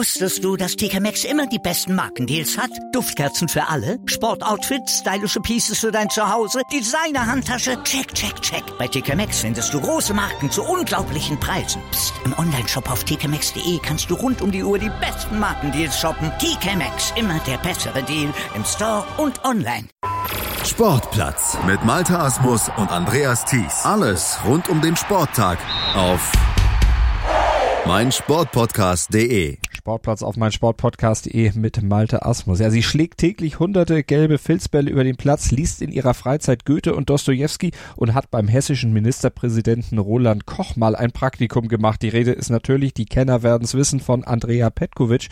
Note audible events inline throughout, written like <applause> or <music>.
Wusstest du, dass TK Maxx immer die besten Markendeals hat? Duftkerzen für alle, Sportoutfits, stylische Pieces für dein Zuhause, Designer-Handtasche, check, check, check. Bei TK Maxx findest du große Marken zu unglaublichen Preisen. Psst. im Onlineshop auf tkmaxx.de kannst du rund um die Uhr die besten Markendeals shoppen. TK Maxx, immer der bessere Deal im Store und online. Sportplatz mit Malta Asmus und Andreas Thies. Alles rund um den Sporttag auf meinsportpodcast.de. Sportplatz auf meinsportpodcast.de mit Malte Asmus. Ja, sie schlägt täglich hunderte gelbe Filzbälle über den Platz, liest in ihrer Freizeit Goethe und Dostojewski und hat beim hessischen Ministerpräsidenten Roland Koch mal ein Praktikum gemacht. Die Rede ist natürlich, die Kenner werden es wissen, von Andrea Petkovic.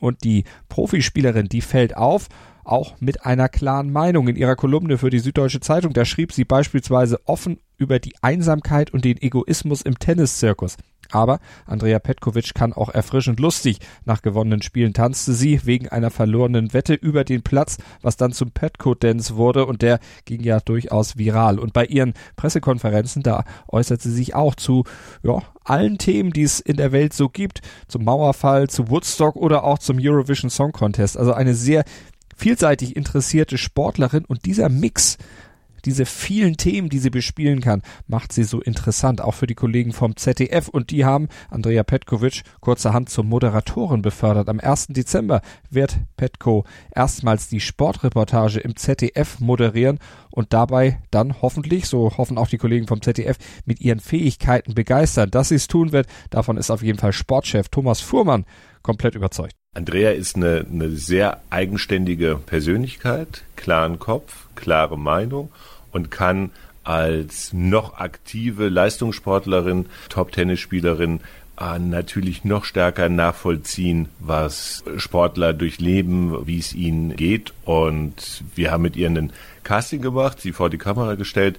Und die Profispielerin, die fällt auf auch mit einer klaren Meinung. In ihrer Kolumne für die Süddeutsche Zeitung, da schrieb sie beispielsweise offen über die Einsamkeit und den Egoismus im Tenniszirkus. Aber Andrea Petkovic kann auch erfrischend lustig. Nach gewonnenen Spielen tanzte sie wegen einer verlorenen Wette über den Platz, was dann zum Petco-Dance wurde und der ging ja durchaus viral. Und bei ihren Pressekonferenzen, da äußert sie sich auch zu ja, allen Themen, die es in der Welt so gibt, zum Mauerfall, zu Woodstock oder auch zum Eurovision Song Contest. Also eine sehr vielseitig interessierte Sportlerin und dieser Mix diese vielen Themen, die sie bespielen kann, macht sie so interessant, auch für die Kollegen vom ZDF. Und die haben Andrea Petkovic kurzerhand zur Moderatorin befördert. Am 1. Dezember wird Petko erstmals die Sportreportage im ZDF moderieren und dabei dann hoffentlich, so hoffen auch die Kollegen vom ZDF, mit ihren Fähigkeiten begeistern. Dass sie es tun wird, davon ist auf jeden Fall Sportchef Thomas Fuhrmann komplett überzeugt. Andrea ist eine, eine sehr eigenständige Persönlichkeit, klaren Kopf, klare Meinung und kann als noch aktive Leistungssportlerin, Top-Tennisspielerin äh, natürlich noch stärker nachvollziehen, was Sportler durchleben, wie es ihnen geht. Und wir haben mit ihr ein Casting gemacht, sie vor die Kamera gestellt.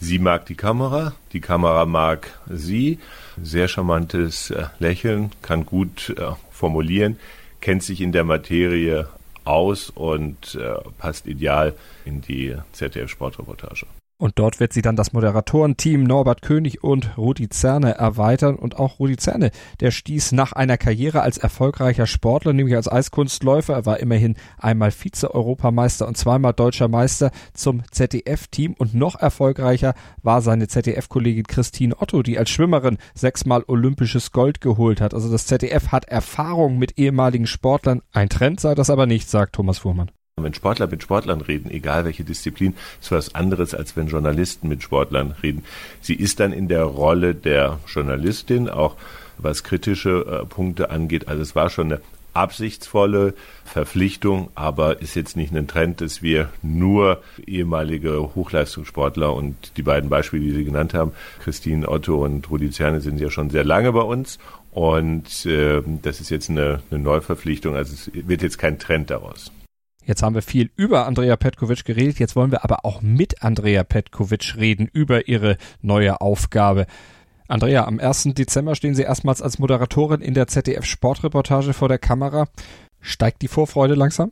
Sie mag die Kamera, die Kamera mag sie. Sehr charmantes äh, Lächeln, kann gut äh, formulieren, kennt sich in der Materie aus und äh, passt ideal in die ZDF-Sportreportage. Und dort wird sie dann das Moderatorenteam Norbert König und Rudi Zerne erweitern. Und auch Rudi Zerne, der stieß nach einer Karriere als erfolgreicher Sportler, nämlich als Eiskunstläufer, er war immerhin einmal Vize-Europameister und zweimal deutscher Meister zum ZDF-Team. Und noch erfolgreicher war seine ZDF-Kollegin Christine Otto, die als Schwimmerin sechsmal olympisches Gold geholt hat. Also das ZDF hat Erfahrung mit ehemaligen Sportlern. Ein Trend sei das aber nicht, sagt Thomas Fuhrmann. Wenn Sportler mit Sportlern reden, egal welche Disziplin, ist was anderes, als wenn Journalisten mit Sportlern reden. Sie ist dann in der Rolle der Journalistin, auch was kritische äh, Punkte angeht. Also es war schon eine absichtsvolle Verpflichtung, aber ist jetzt nicht ein Trend, dass wir nur ehemalige Hochleistungssportler und die beiden Beispiele, die Sie genannt haben, Christine Otto und Rudi Zerne sind ja schon sehr lange bei uns und äh, das ist jetzt eine, eine Neuverpflichtung, also es wird jetzt kein Trend daraus. Jetzt haben wir viel über Andrea Petkovic geredet, jetzt wollen wir aber auch mit Andrea Petkovic reden über ihre neue Aufgabe. Andrea, am 1. Dezember stehen Sie erstmals als Moderatorin in der ZDF Sportreportage vor der Kamera. Steigt die Vorfreude langsam?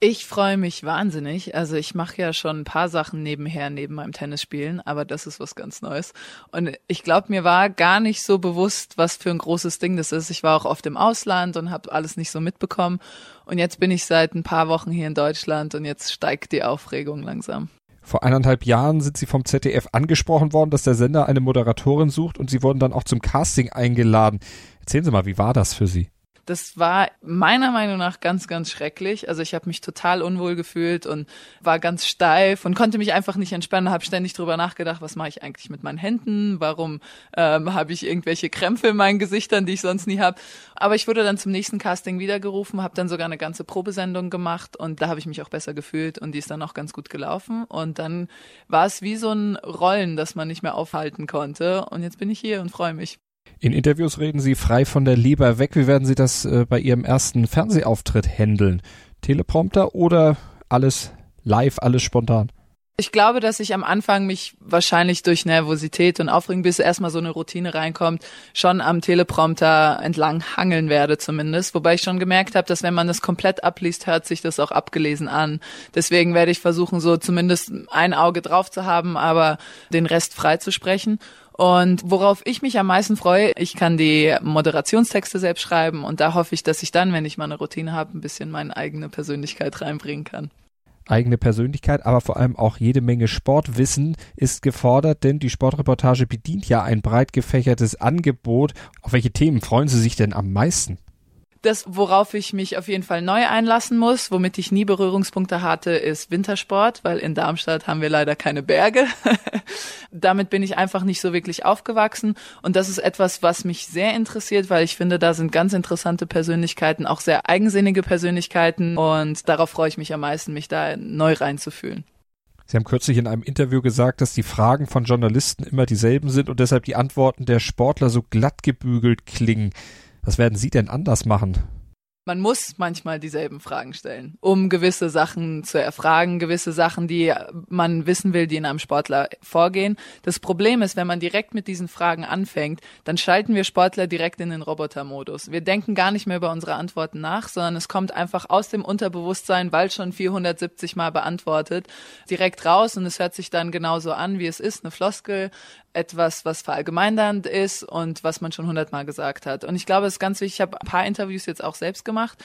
Ich freue mich wahnsinnig. Also ich mache ja schon ein paar Sachen nebenher, neben meinem Tennisspielen, aber das ist was ganz Neues. Und ich glaube, mir war gar nicht so bewusst, was für ein großes Ding das ist. Ich war auch oft im Ausland und habe alles nicht so mitbekommen. Und jetzt bin ich seit ein paar Wochen hier in Deutschland und jetzt steigt die Aufregung langsam. Vor eineinhalb Jahren sind Sie vom ZDF angesprochen worden, dass der Sender eine Moderatorin sucht und Sie wurden dann auch zum Casting eingeladen. Erzählen Sie mal, wie war das für Sie? Das war meiner Meinung nach ganz, ganz schrecklich. Also ich habe mich total unwohl gefühlt und war ganz steif und konnte mich einfach nicht entspannen. Habe ständig drüber nachgedacht, was mache ich eigentlich mit meinen Händen? Warum ähm, habe ich irgendwelche Krämpfe in meinen Gesichtern, die ich sonst nie habe? Aber ich wurde dann zum nächsten Casting wiedergerufen, habe dann sogar eine ganze Probesendung gemacht und da habe ich mich auch besser gefühlt und die ist dann auch ganz gut gelaufen. Und dann war es wie so ein Rollen, das man nicht mehr aufhalten konnte. Und jetzt bin ich hier und freue mich. In Interviews reden Sie frei von der Leber weg. Wie werden Sie das äh, bei Ihrem ersten Fernsehauftritt handeln? Teleprompter oder alles live, alles spontan? Ich glaube, dass ich am Anfang mich wahrscheinlich durch Nervosität und Aufregung, bis erstmal so eine Routine reinkommt, schon am Teleprompter entlang hangeln werde zumindest. Wobei ich schon gemerkt habe, dass wenn man das komplett abliest, hört sich das auch abgelesen an. Deswegen werde ich versuchen, so zumindest ein Auge drauf zu haben, aber den Rest frei zu sprechen. Und worauf ich mich am meisten freue, ich kann die Moderationstexte selbst schreiben und da hoffe ich, dass ich dann, wenn ich mal eine Routine habe, ein bisschen meine eigene Persönlichkeit reinbringen kann eigene Persönlichkeit, aber vor allem auch jede Menge Sportwissen ist gefordert, denn die Sportreportage bedient ja ein breit gefächertes Angebot. Auf welche Themen freuen Sie sich denn am meisten? Das, worauf ich mich auf jeden Fall neu einlassen muss, womit ich nie Berührungspunkte hatte, ist Wintersport, weil in Darmstadt haben wir leider keine Berge. <laughs> Damit bin ich einfach nicht so wirklich aufgewachsen. Und das ist etwas, was mich sehr interessiert, weil ich finde, da sind ganz interessante Persönlichkeiten, auch sehr eigensinnige Persönlichkeiten. Und darauf freue ich mich am meisten, mich da neu reinzufühlen. Sie haben kürzlich in einem Interview gesagt, dass die Fragen von Journalisten immer dieselben sind und deshalb die Antworten der Sportler so glatt gebügelt klingen. Was werden Sie denn anders machen? man muss manchmal dieselben Fragen stellen, um gewisse Sachen zu erfragen, gewisse Sachen, die man wissen will, die in einem Sportler vorgehen. Das Problem ist, wenn man direkt mit diesen Fragen anfängt, dann schalten wir Sportler direkt in den Robotermodus. Wir denken gar nicht mehr über unsere Antworten nach, sondern es kommt einfach aus dem Unterbewusstsein, weil schon 470 Mal beantwortet, direkt raus und es hört sich dann genauso an, wie es ist, eine Floskel, etwas, was verallgemeinernd ist und was man schon hundertmal gesagt hat. Und ich glaube, es ist ganz wichtig, ich habe ein paar Interviews jetzt auch selbst gemacht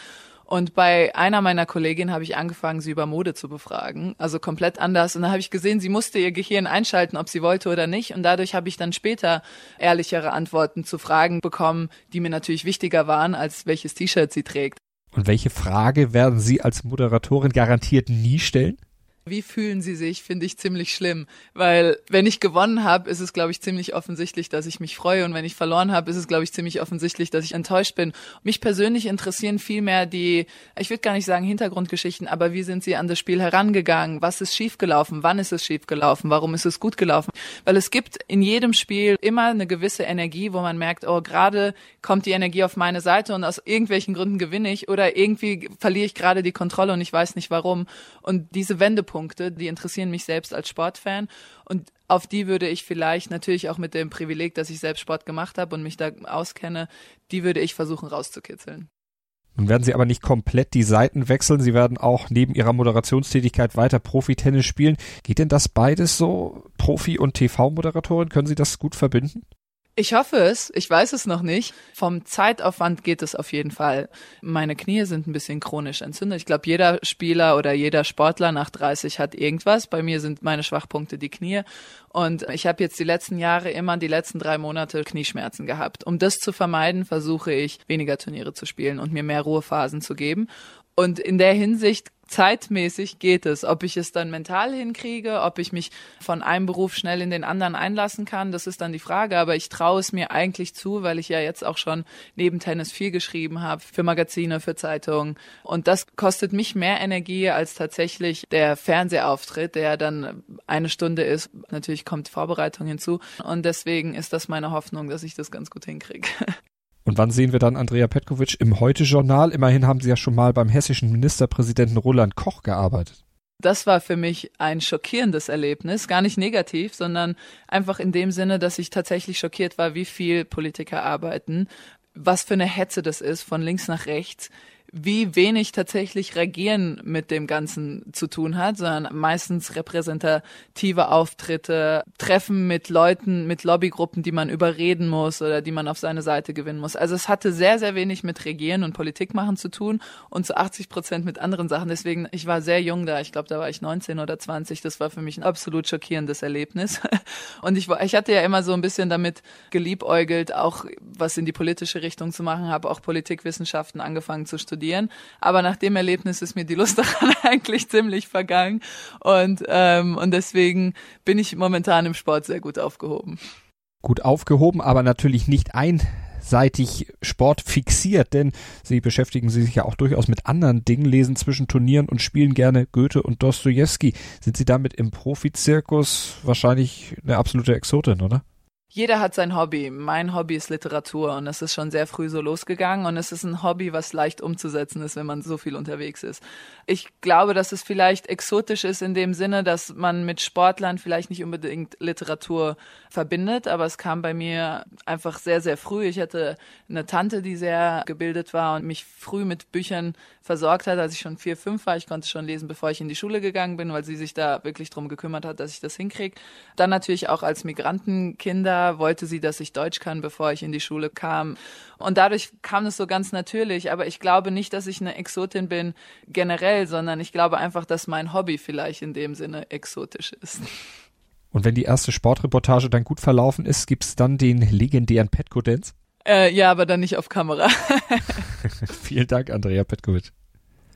und bei einer meiner Kolleginnen habe ich angefangen, sie über Mode zu befragen. Also komplett anders. Und da habe ich gesehen, sie musste ihr Gehirn einschalten, ob sie wollte oder nicht. Und dadurch habe ich dann später ehrlichere Antworten zu Fragen bekommen, die mir natürlich wichtiger waren, als welches T-Shirt sie trägt. Und welche Frage werden Sie als Moderatorin garantiert nie stellen? Wie fühlen Sie sich, finde ich ziemlich schlimm, weil wenn ich gewonnen habe, ist es glaube ich ziemlich offensichtlich, dass ich mich freue und wenn ich verloren habe, ist es glaube ich ziemlich offensichtlich, dass ich enttäuscht bin. Mich persönlich interessieren vielmehr die, ich würde gar nicht sagen Hintergrundgeschichten, aber wie sind Sie an das Spiel herangegangen? Was ist schiefgelaufen? Wann ist es schiefgelaufen? Warum ist es gut gelaufen? Weil es gibt in jedem Spiel immer eine gewisse Energie, wo man merkt, oh, gerade kommt die Energie auf meine Seite und aus irgendwelchen Gründen gewinne ich oder irgendwie verliere ich gerade die Kontrolle und ich weiß nicht warum. Und diese Wendepunkte Punkte, die interessieren mich selbst als Sportfan und auf die würde ich vielleicht natürlich auch mit dem Privileg, dass ich selbst Sport gemacht habe und mich da auskenne, die würde ich versuchen rauszukitzeln. Nun werden Sie aber nicht komplett die Seiten wechseln. Sie werden auch neben Ihrer Moderationstätigkeit weiter Profi-Tennis spielen. Geht denn das beides so? Profi- und TV-Moderatorin? Können Sie das gut verbinden? Ich hoffe es. Ich weiß es noch nicht. Vom Zeitaufwand geht es auf jeden Fall. Meine Knie sind ein bisschen chronisch entzündet. Ich glaube, jeder Spieler oder jeder Sportler nach 30 hat irgendwas. Bei mir sind meine Schwachpunkte die Knie. Und ich habe jetzt die letzten Jahre immer die letzten drei Monate Knieschmerzen gehabt. Um das zu vermeiden, versuche ich weniger Turniere zu spielen und mir mehr Ruhephasen zu geben. Und in der Hinsicht zeitmäßig geht es. Ob ich es dann mental hinkriege, ob ich mich von einem Beruf schnell in den anderen einlassen kann, das ist dann die Frage. Aber ich traue es mir eigentlich zu, weil ich ja jetzt auch schon neben Tennis viel geschrieben habe, für Magazine, für Zeitungen. Und das kostet mich mehr Energie als tatsächlich der Fernsehauftritt, der dann eine Stunde ist. Natürlich kommt Vorbereitung hinzu. Und deswegen ist das meine Hoffnung, dass ich das ganz gut hinkriege. <laughs> Und wann sehen wir dann Andrea Petkovic im Heute-Journal? Immerhin haben Sie ja schon mal beim hessischen Ministerpräsidenten Roland Koch gearbeitet. Das war für mich ein schockierendes Erlebnis, gar nicht negativ, sondern einfach in dem Sinne, dass ich tatsächlich schockiert war, wie viel Politiker arbeiten, was für eine Hetze das ist, von links nach rechts, wie wenig tatsächlich Regieren mit dem Ganzen zu tun hat, sondern meistens repräsentative Auftritte, Treffen mit Leuten, mit Lobbygruppen, die man überreden muss oder die man auf seine Seite gewinnen muss. Also es hatte sehr, sehr wenig mit Regieren und Politik machen zu tun und zu 80 Prozent mit anderen Sachen. Deswegen, ich war sehr jung da. Ich glaube, da war ich 19 oder 20. Das war für mich ein absolut schockierendes Erlebnis. <laughs> Und ich, ich hatte ja immer so ein bisschen damit geliebäugelt, auch was in die politische Richtung zu machen, habe auch Politikwissenschaften angefangen zu studieren studieren. Aber nach dem Erlebnis ist mir die Lust <laughs> daran eigentlich ziemlich vergangen. Und, ähm, und deswegen bin ich momentan im Sport sehr gut aufgehoben. Gut aufgehoben, aber natürlich nicht einseitig Sport fixiert, denn Sie beschäftigen sich ja auch durchaus mit anderen Dingen, lesen zwischen Turnieren und spielen gerne Goethe und Dostoevsky. Sind Sie damit im Profizirkus wahrscheinlich eine absolute Exotin, oder? Jeder hat sein Hobby. Mein Hobby ist Literatur und es ist schon sehr früh so losgegangen und es ist ein Hobby, was leicht umzusetzen ist, wenn man so viel unterwegs ist. Ich glaube, dass es vielleicht exotisch ist in dem Sinne, dass man mit Sportlern vielleicht nicht unbedingt Literatur verbindet, aber es kam bei mir einfach sehr, sehr früh. Ich hatte eine Tante, die sehr gebildet war und mich früh mit Büchern versorgt hat, als ich schon vier, fünf war. Ich konnte schon lesen, bevor ich in die Schule gegangen bin, weil sie sich da wirklich drum gekümmert hat, dass ich das hinkriege. Dann natürlich auch als Migrantenkinder wollte sie, dass ich Deutsch kann, bevor ich in die Schule kam. Und dadurch kam es so ganz natürlich. Aber ich glaube nicht, dass ich eine Exotin bin generell, sondern ich glaube einfach, dass mein Hobby vielleicht in dem Sinne exotisch ist. Und wenn die erste Sportreportage dann gut verlaufen ist, gibt's dann den legendären Petko-Dance? Äh, ja, aber dann nicht auf Kamera. <laughs> <laughs> Vielen Dank, Andrea Petkovic.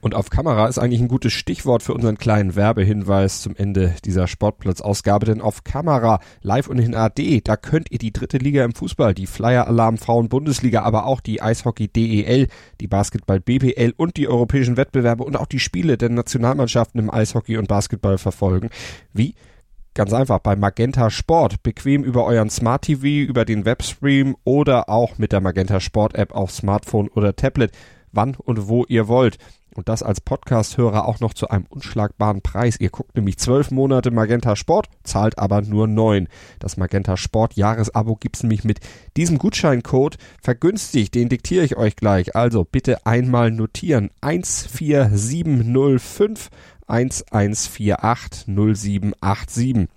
Und auf Kamera ist eigentlich ein gutes Stichwort für unseren kleinen Werbehinweis zum Ende dieser Sportplatzausgabe, denn auf Kamera, live und in AD, da könnt ihr die dritte Liga im Fußball, die Flyer Alarm Frauen Bundesliga, aber auch die Eishockey DEL, die Basketball BBL und die europäischen Wettbewerbe und auch die Spiele der Nationalmannschaften im Eishockey und Basketball verfolgen. Wie? Ganz einfach bei Magenta Sport, bequem über euren Smart TV, über den Webstream oder auch mit der Magenta Sport App auf Smartphone oder Tablet, wann und wo ihr wollt. Und das als Podcast-Hörer auch noch zu einem unschlagbaren Preis. Ihr guckt nämlich zwölf Monate Magenta Sport, zahlt aber nur neun. Das Magenta Sport Jahresabo gibt's nämlich mit diesem Gutscheincode vergünstigt. Den diktiere ich euch gleich. Also bitte einmal notieren. 14705 11480787.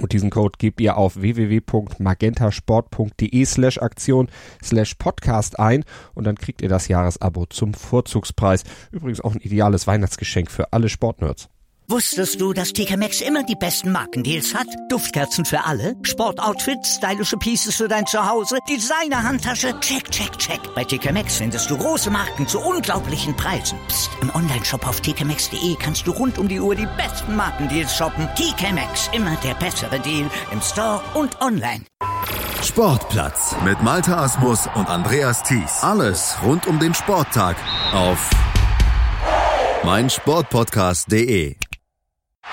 Und diesen Code gebt ihr auf www.magentasport.de slash Aktion slash Podcast ein und dann kriegt ihr das Jahresabo zum Vorzugspreis. Übrigens auch ein ideales Weihnachtsgeschenk für alle Sportnerds. Wusstest du, dass TK Maxx immer die besten Markendeals hat? Duftkerzen für alle, Sportoutfits, stylische Pieces für dein Zuhause, Designer-Handtasche, check, check, check. Bei TK Maxx findest du große Marken zu unglaublichen Preisen. Psst. im Onlineshop auf tkmaxx.de kannst du rund um die Uhr die besten Markendeals shoppen. TK Maxx, immer der bessere Deal im Store und online. Sportplatz mit Malta Asmus und Andreas Thies. Alles rund um den Sporttag auf meinsportpodcast.de.